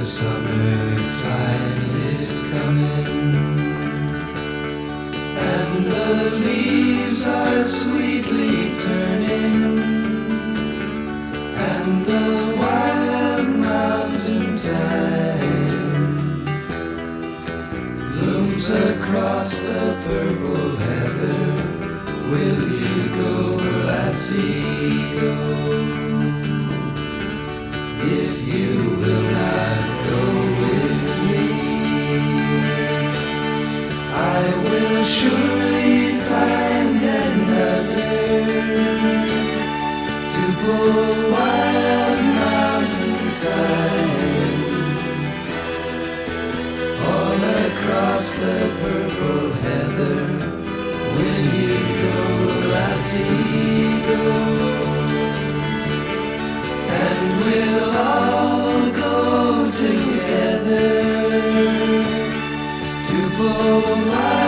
the summertime is coming, and the leaves are sweetly turning, and the wild mountain thyme blooms across the purple heather. Will you go, lassie, go? The purple heather. When you go, lassie, go? And we'll all go together to pull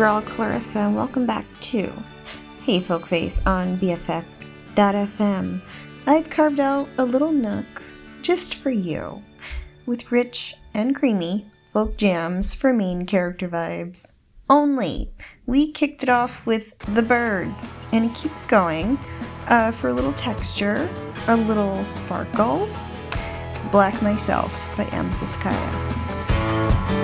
girl Clarissa, and welcome back to Hey Folkface on BFF.fm. I've carved out a little nook just for you with rich and creamy folk jams for main character vibes. Only we kicked it off with the Byrds and keep going uh, for a little texture, a little sparkle. Black Myself by Amythyst Kiah.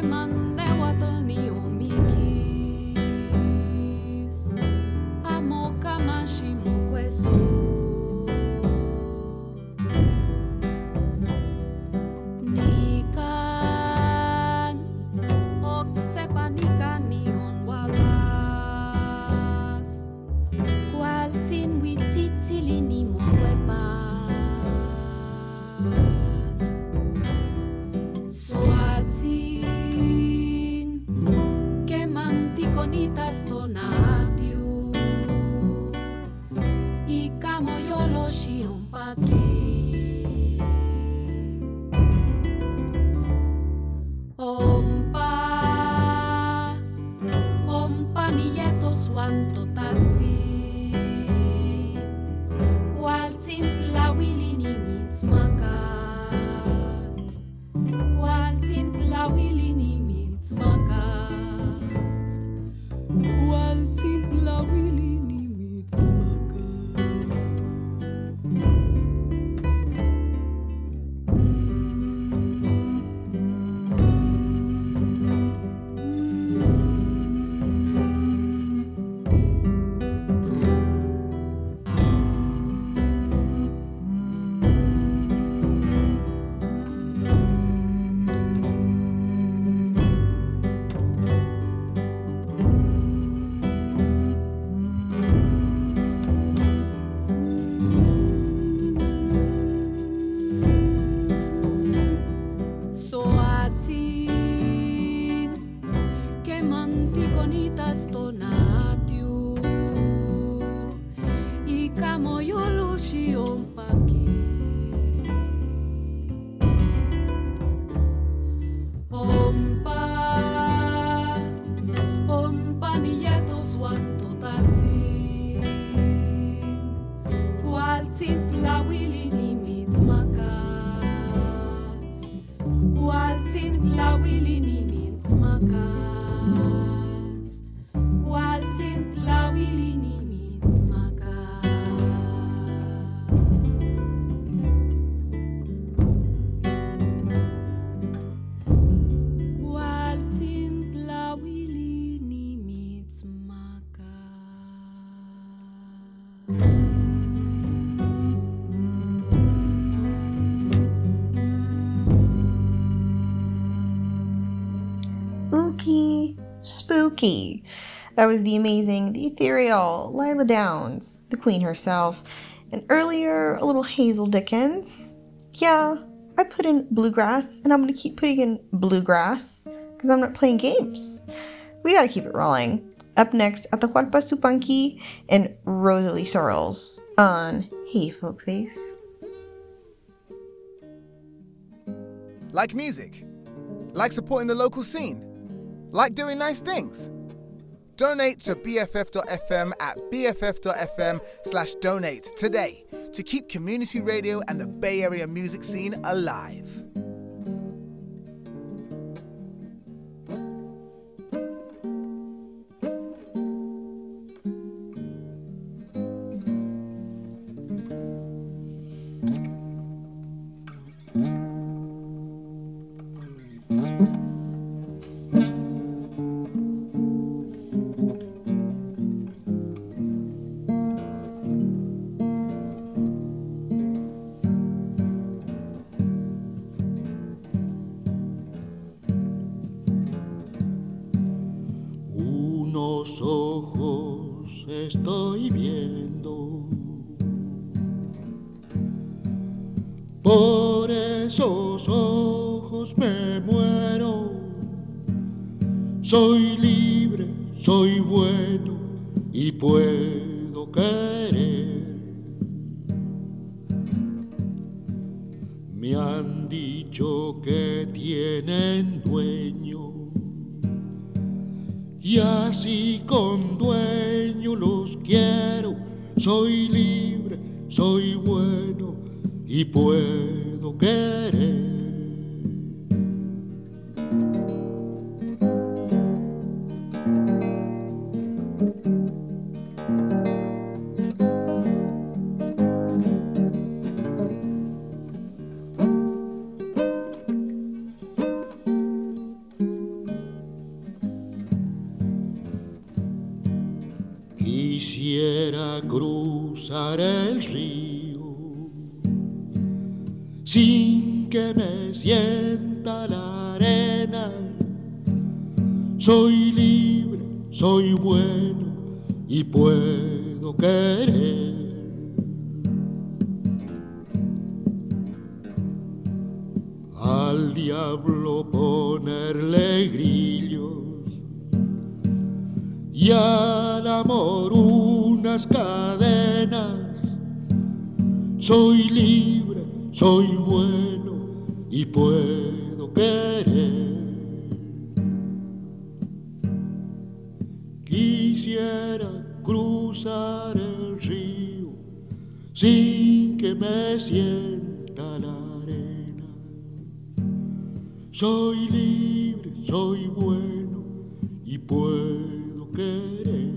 time I'm bonitas tonadas. That was the amazing, the ethereal Lila Downs, the queen herself. And earlier, a little Hazel Dickens. Yeah, I put in bluegrass, and I'm gonna keep putting in bluegrass because I'm not playing games. We gotta keep it rolling. Up next, at the Atahualpa Yupanqui and Rosalie Sorrels on Hey Folkface. Like music? Like supporting the local scene? Like doing nice things? Donate to BFF.fm at BFF.fm slash donate today to keep community radio and the Bay Area music scene alive. Soy libre, soy bueno y puedo querer. Al diablo ponerle grillos y al amor unas cadenas. Soy libre, soy bueno y puedo querer. quisiera cruzar el río sin que me sienta la arena. Soy libre, soy bueno y puedo querer.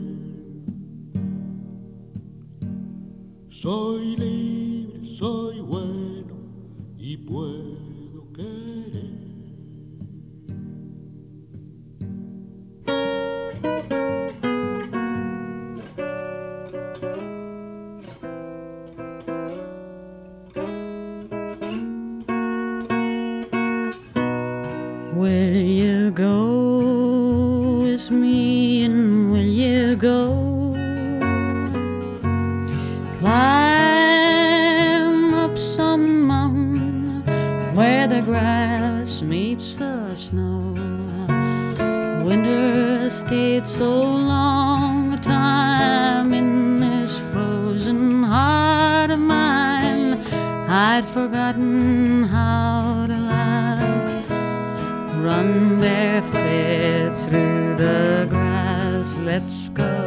Soy libre, soy bueno y puedo. let's go.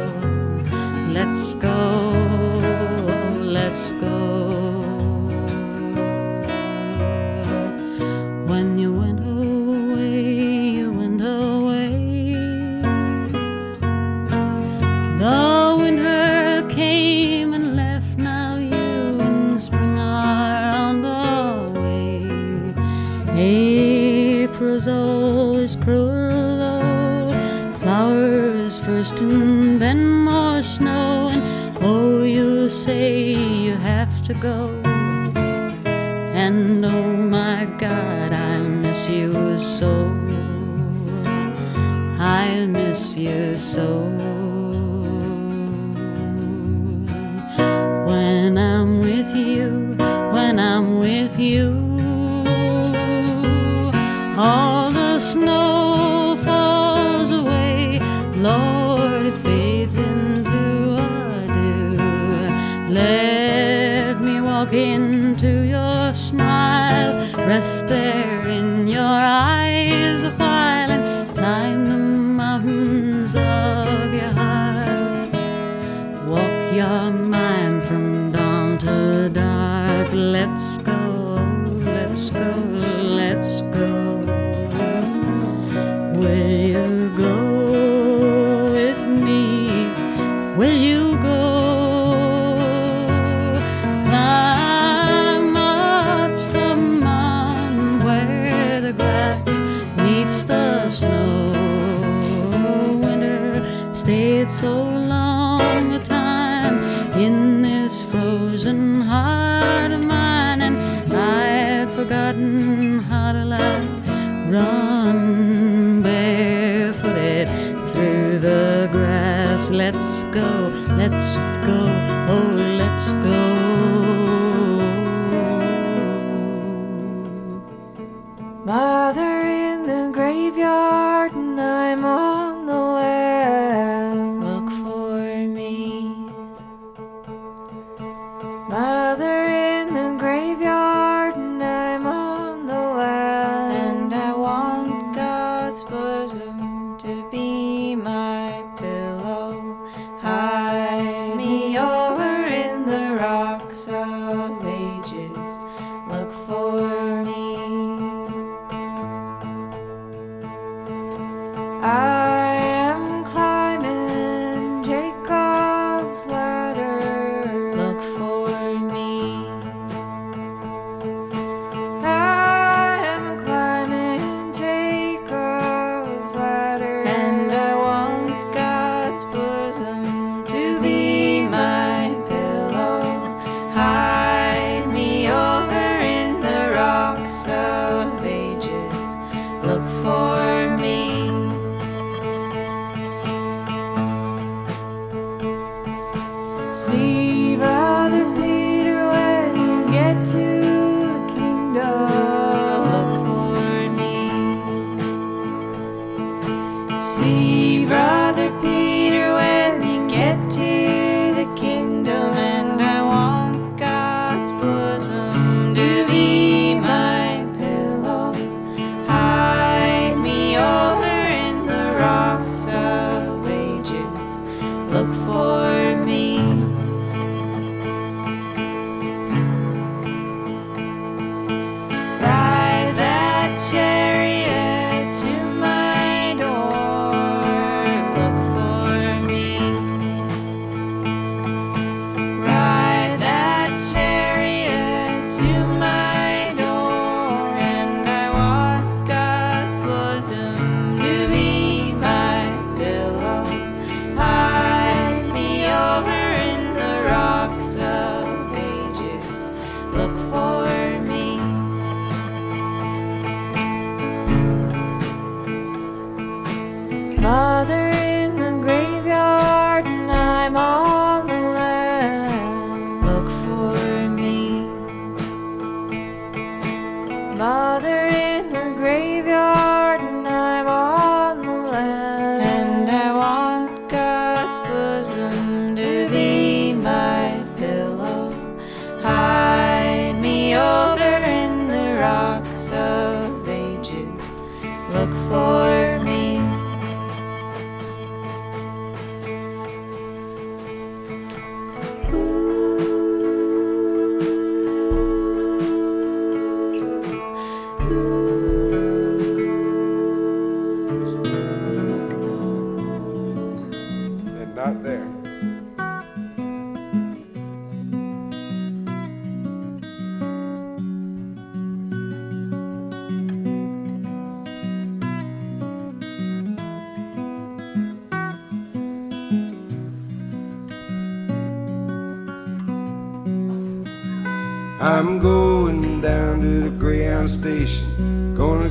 it's over.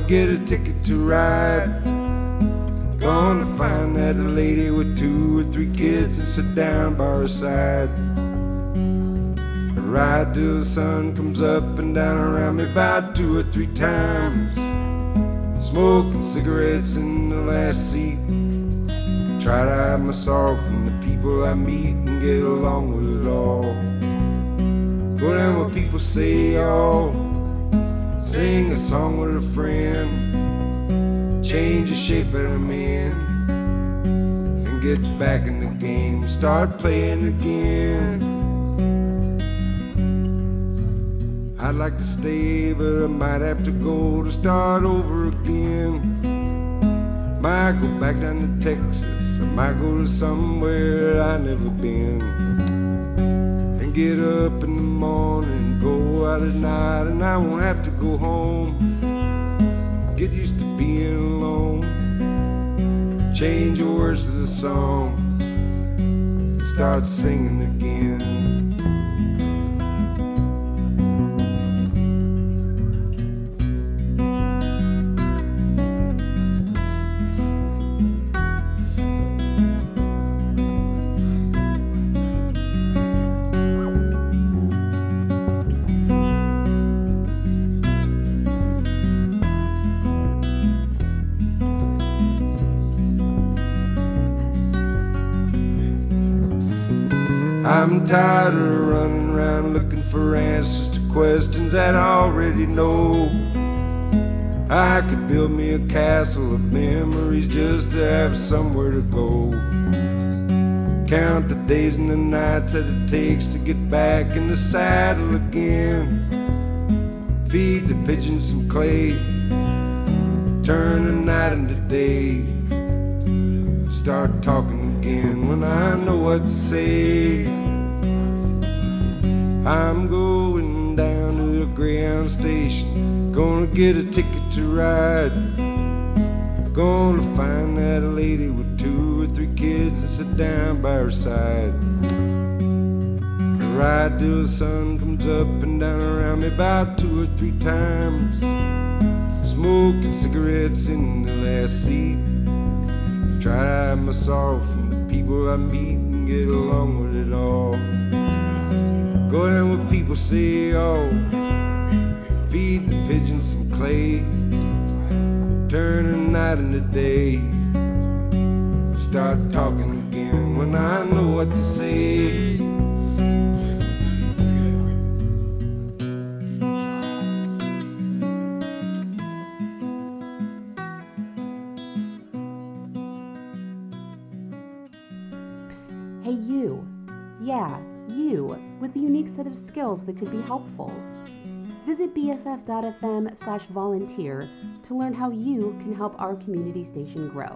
Get a ticket to ride. Gonna find that lady with two or three kids and sit down by her side. Ride till the sun comes up and down around me about two or three times. Smoking cigarettes in the last seat. Try to hide my sorrow from the people I meet and get along with it all. Go down where people say, oh, sing a song with a friend change the shape of a man and get back in the game, start playing again. I'd like to stay, but I might have to go to start over again. Might go back down to Texas, I might go to somewhere I never been. And get up in the morning, out at night, and I won't have to go home get used to being alone. Change the words of the song, start singing tired of running around looking for answers to questions that I already know. I could build me a castle of memories just to have somewhere to go. Count the days and the nights that it takes to get back in the saddle again. Feed the pigeons some clay, turn the night into day. Start talking again when I know what to say. I'm going down to the Greyhound station, gonna get a ticket to ride. Gonna find that lady with two or three kids and sit down by her side. Ride till the sun comes up and down around me about two or three times. Smoking cigarettes in the last seat. Try to hide my sorrow from the people I meet and get along with it all. Go ahead what people say, oh. Feed the pigeons some clay. Turn the night into day. Start talking again when I know what to say. Hey, you. Yeah, you with a unique set of skills that could be helpful. Visit bff.fm slash volunteer to learn how you can help our community station grow.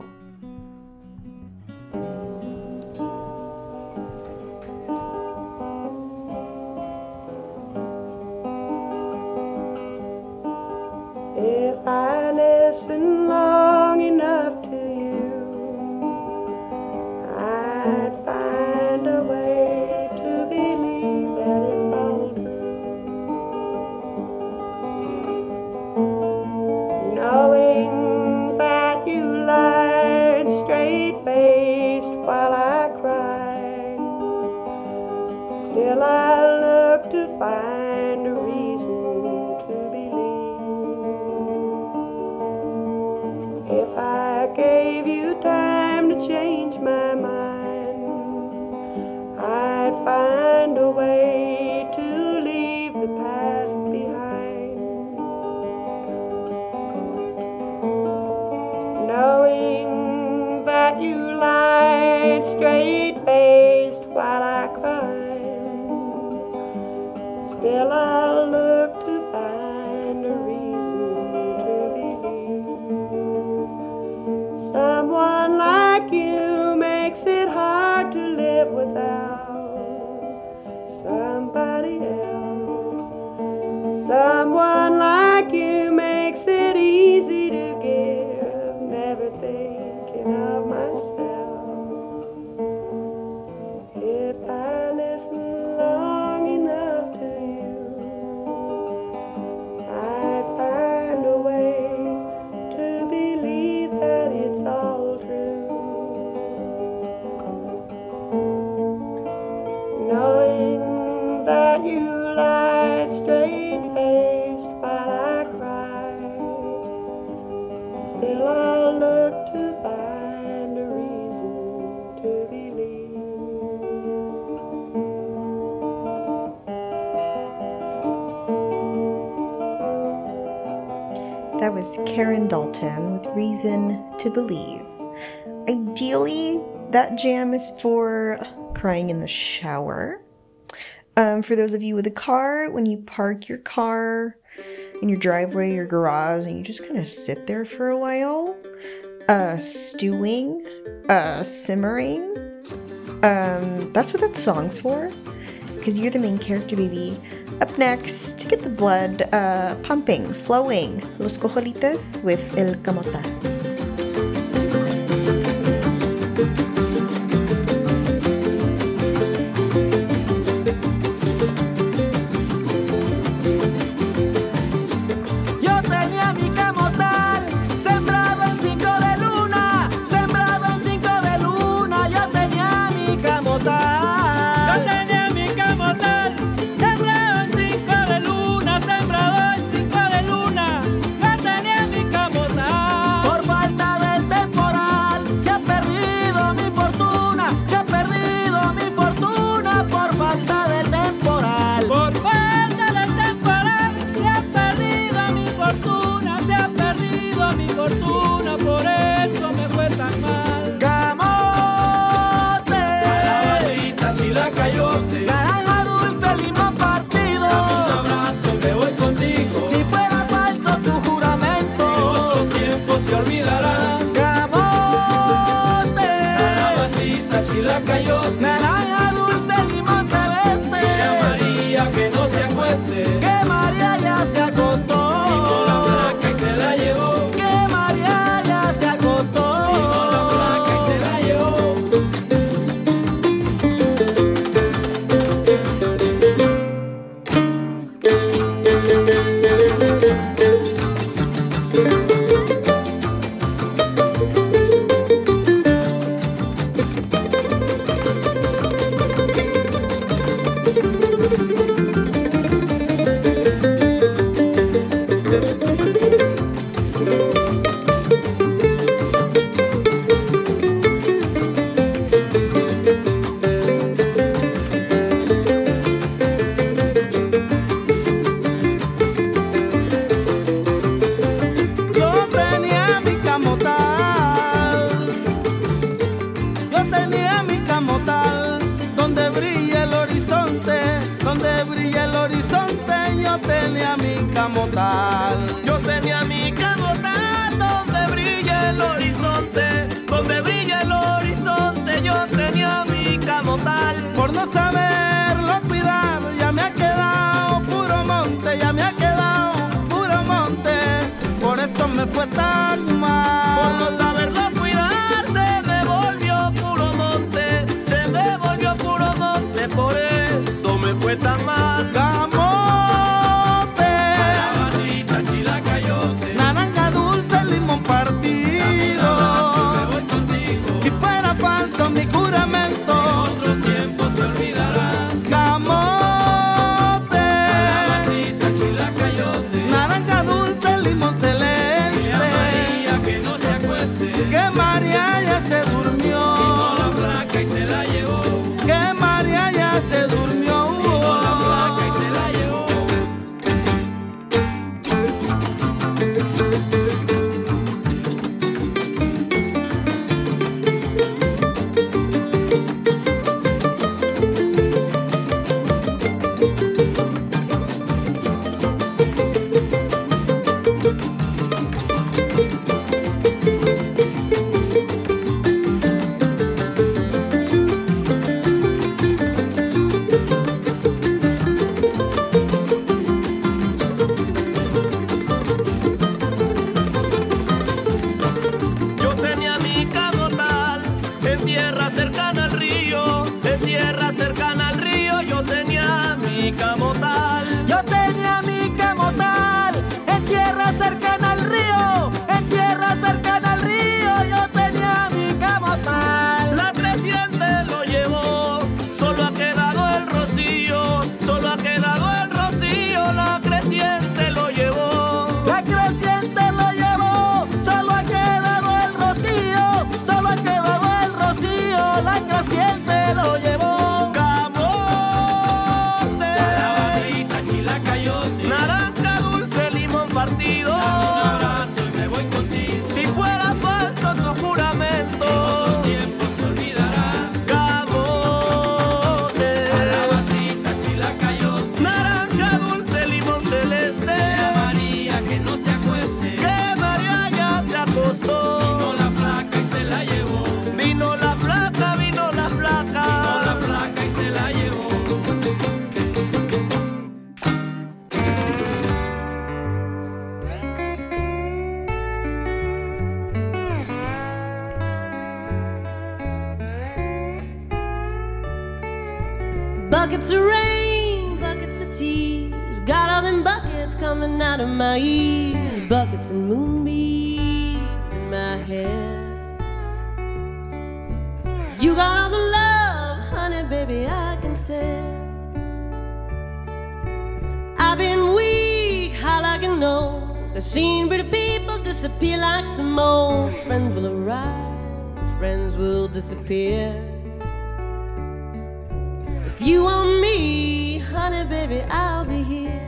someone like you. Karen Dalton with Reason to Believe. Ideally, that jam is for crying in the shower. Um, for those of you with a car, when you park your car in your driveway, your garage, and you just kind of sit there for a while, uh, stewing, uh, simmering, um, that's what that song's for because you're the main character, baby. Up next, to get the blood uh, pumping, flowing, Los Cojolites with El Camotal. Camotal. Yo tenía mi camotal donde brilla el horizonte, donde brilla el horizonte. Yo tenía mi camotal. Por no saberlo cuidar, ya me ha quedado puro monte, ya me ha quedado puro monte. Por eso me fue tan disappear. If you want me, honey, baby, I'll be here.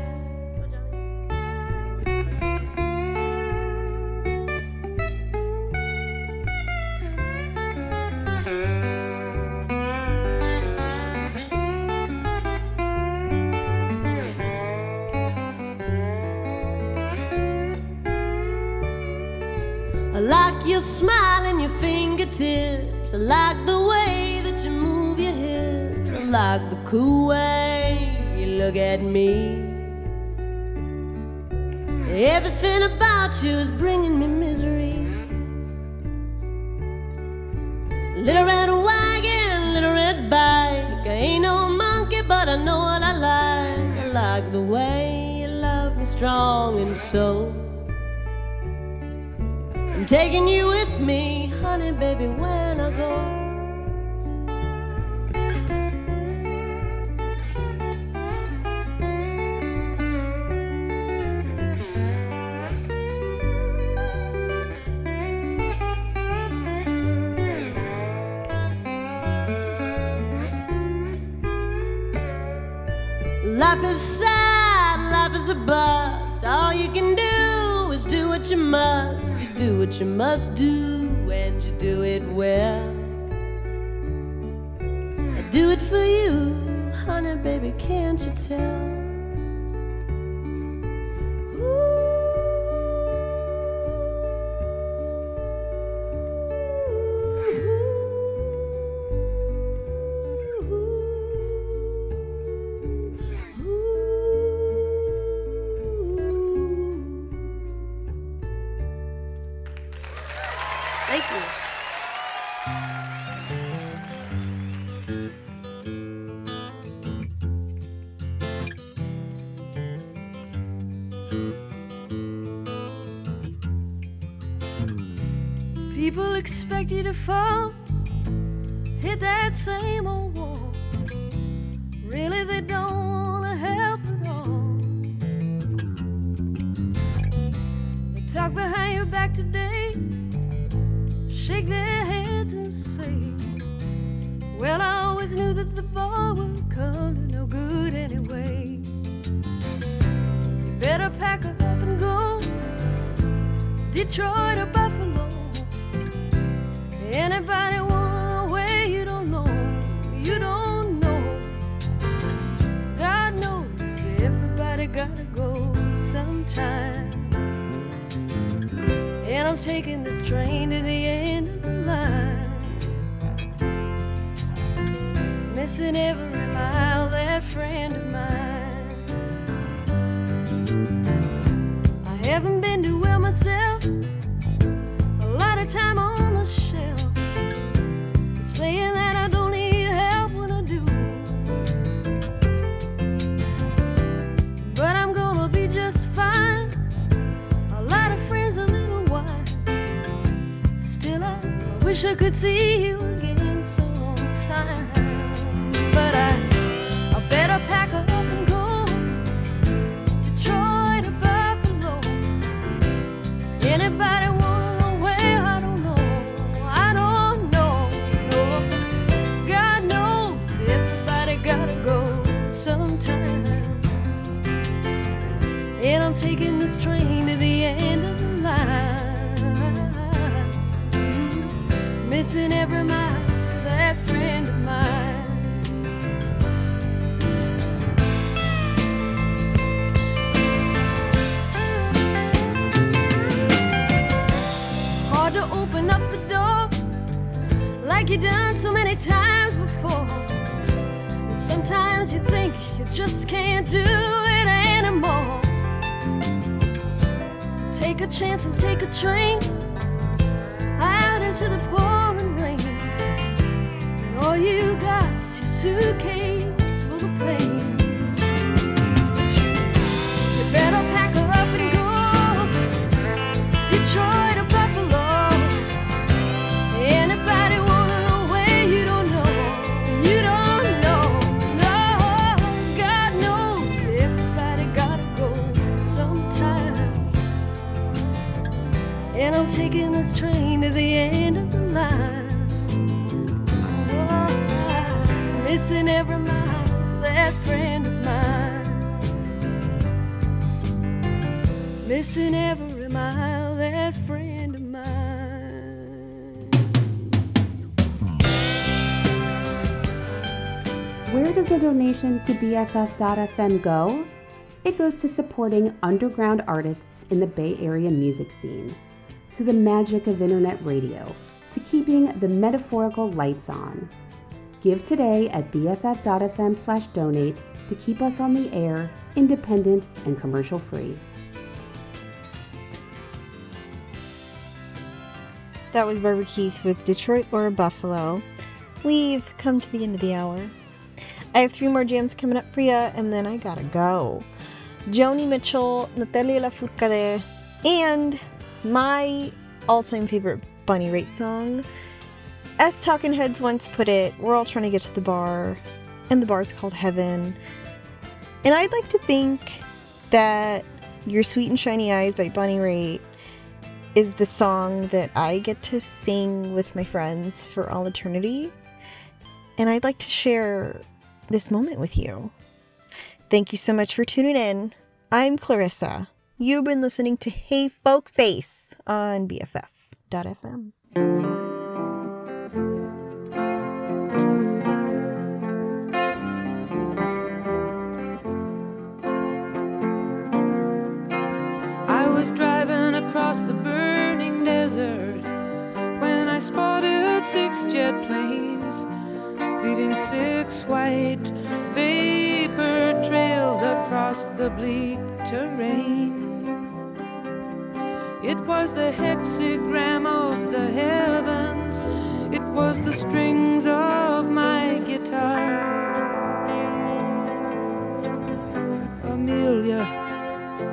I like your smile and your fingertips. I like the way that you move your hips. I like the cool way you look at me. Everything about you is bringing me misery. Little red wagon, little red bike. I ain't no monkey, but I know what I like. I like the way you love me strong and so. I'm taking you with me, honey, baby, when Life is sad, life is a bust. All you can do is do what you must. You do what you must do, and you do it well. People expect you to fall, hit that same old wall. Really, they don't wanna help at all. They talk behind your back today shake their heads and say, Well, I always knew that the ball would come to no good anyway. You better pack up and go, Detroit or Buffalo. Anybody wanna know you don't know? You don't know. God knows everybody gotta go sometime. And I'm taking this train to the end of the line. Missing every mile, that friend could see you again sometime. But I, I better pack up and go. Detroit or Buffalo. Anybody just can't do it anymore. Take a chance and take a train out into the pouring rain. And all you got's your suitcase this train to the end of the line. Oh, missing every mile, that friend of mine. Missing every mile, that friend of mine. Where does a donation to BFF.FM go? It goes to supporting underground artists in the Bay Area music scene, to the magic of internet radio, to keeping the metaphorical lights on. Give today at BFF.FM slash donate to keep us on the air, independent and commercial free. That was Barbara Keith with Detroit or Buffalo. We've come to the end of the hour. I have three more jams coming up for you, and then I gotta go. Joni Mitchell, Natalia Lafourcade, and my all-time favorite Bonnie Raitt song. As Talking Heads once put it, we're all trying to get to the bar, and the bar's called Heaven. And I'd like to think that Your Sweet and Shiny Eyes by Bonnie Raitt is the song that I get to sing with my friends for all eternity. And I'd like to share this moment with you. Thank you so much for tuning in. I'm Clarissa. You've been listening to Hey Folk Face on BFF.fm. I was driving across the burning desert when I spotted six jet planes, leaving six white vapor trails across the bleak terrain. It was the hexagram of the heavens, it was the strings of my guitar. Amelia.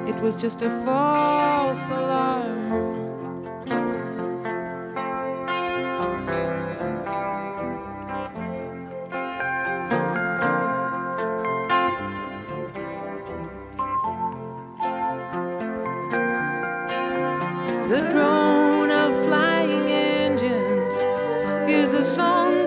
It was just a false alarm. song.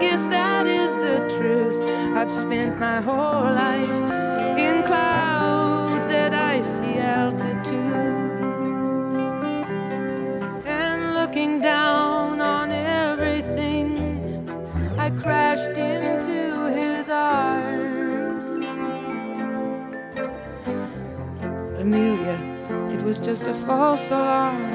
guess that is the truth. I've spent my whole life in clouds at icy altitudes and looking down on everything. I crashed into his arms. Amelia, it was just a false alarm.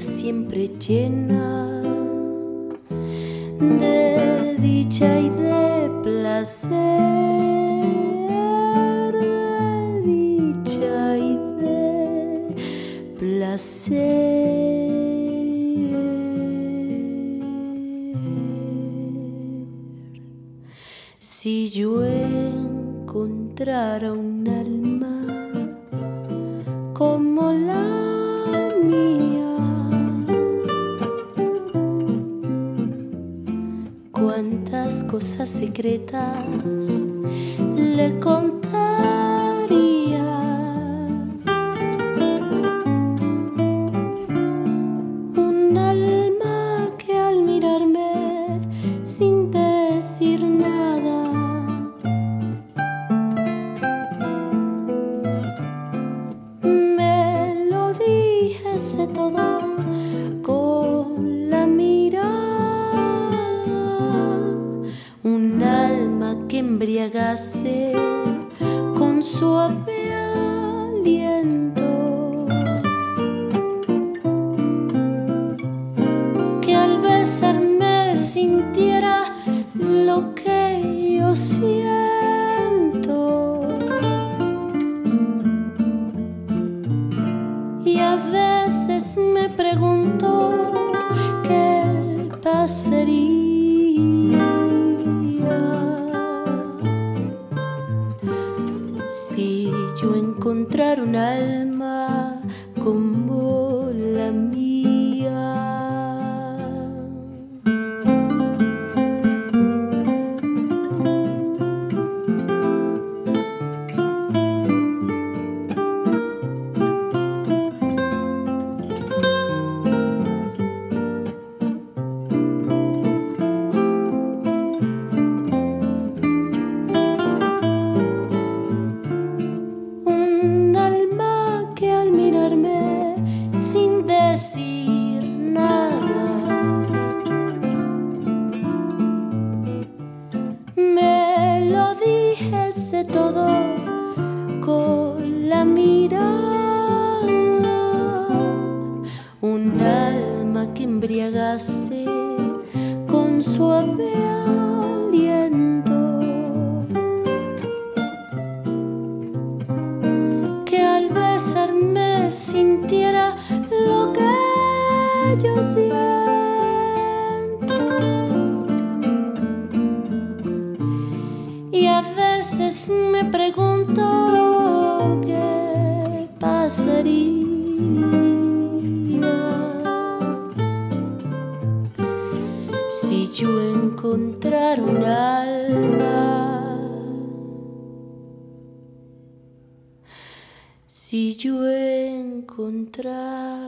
Siempre embriagase con suave entrar.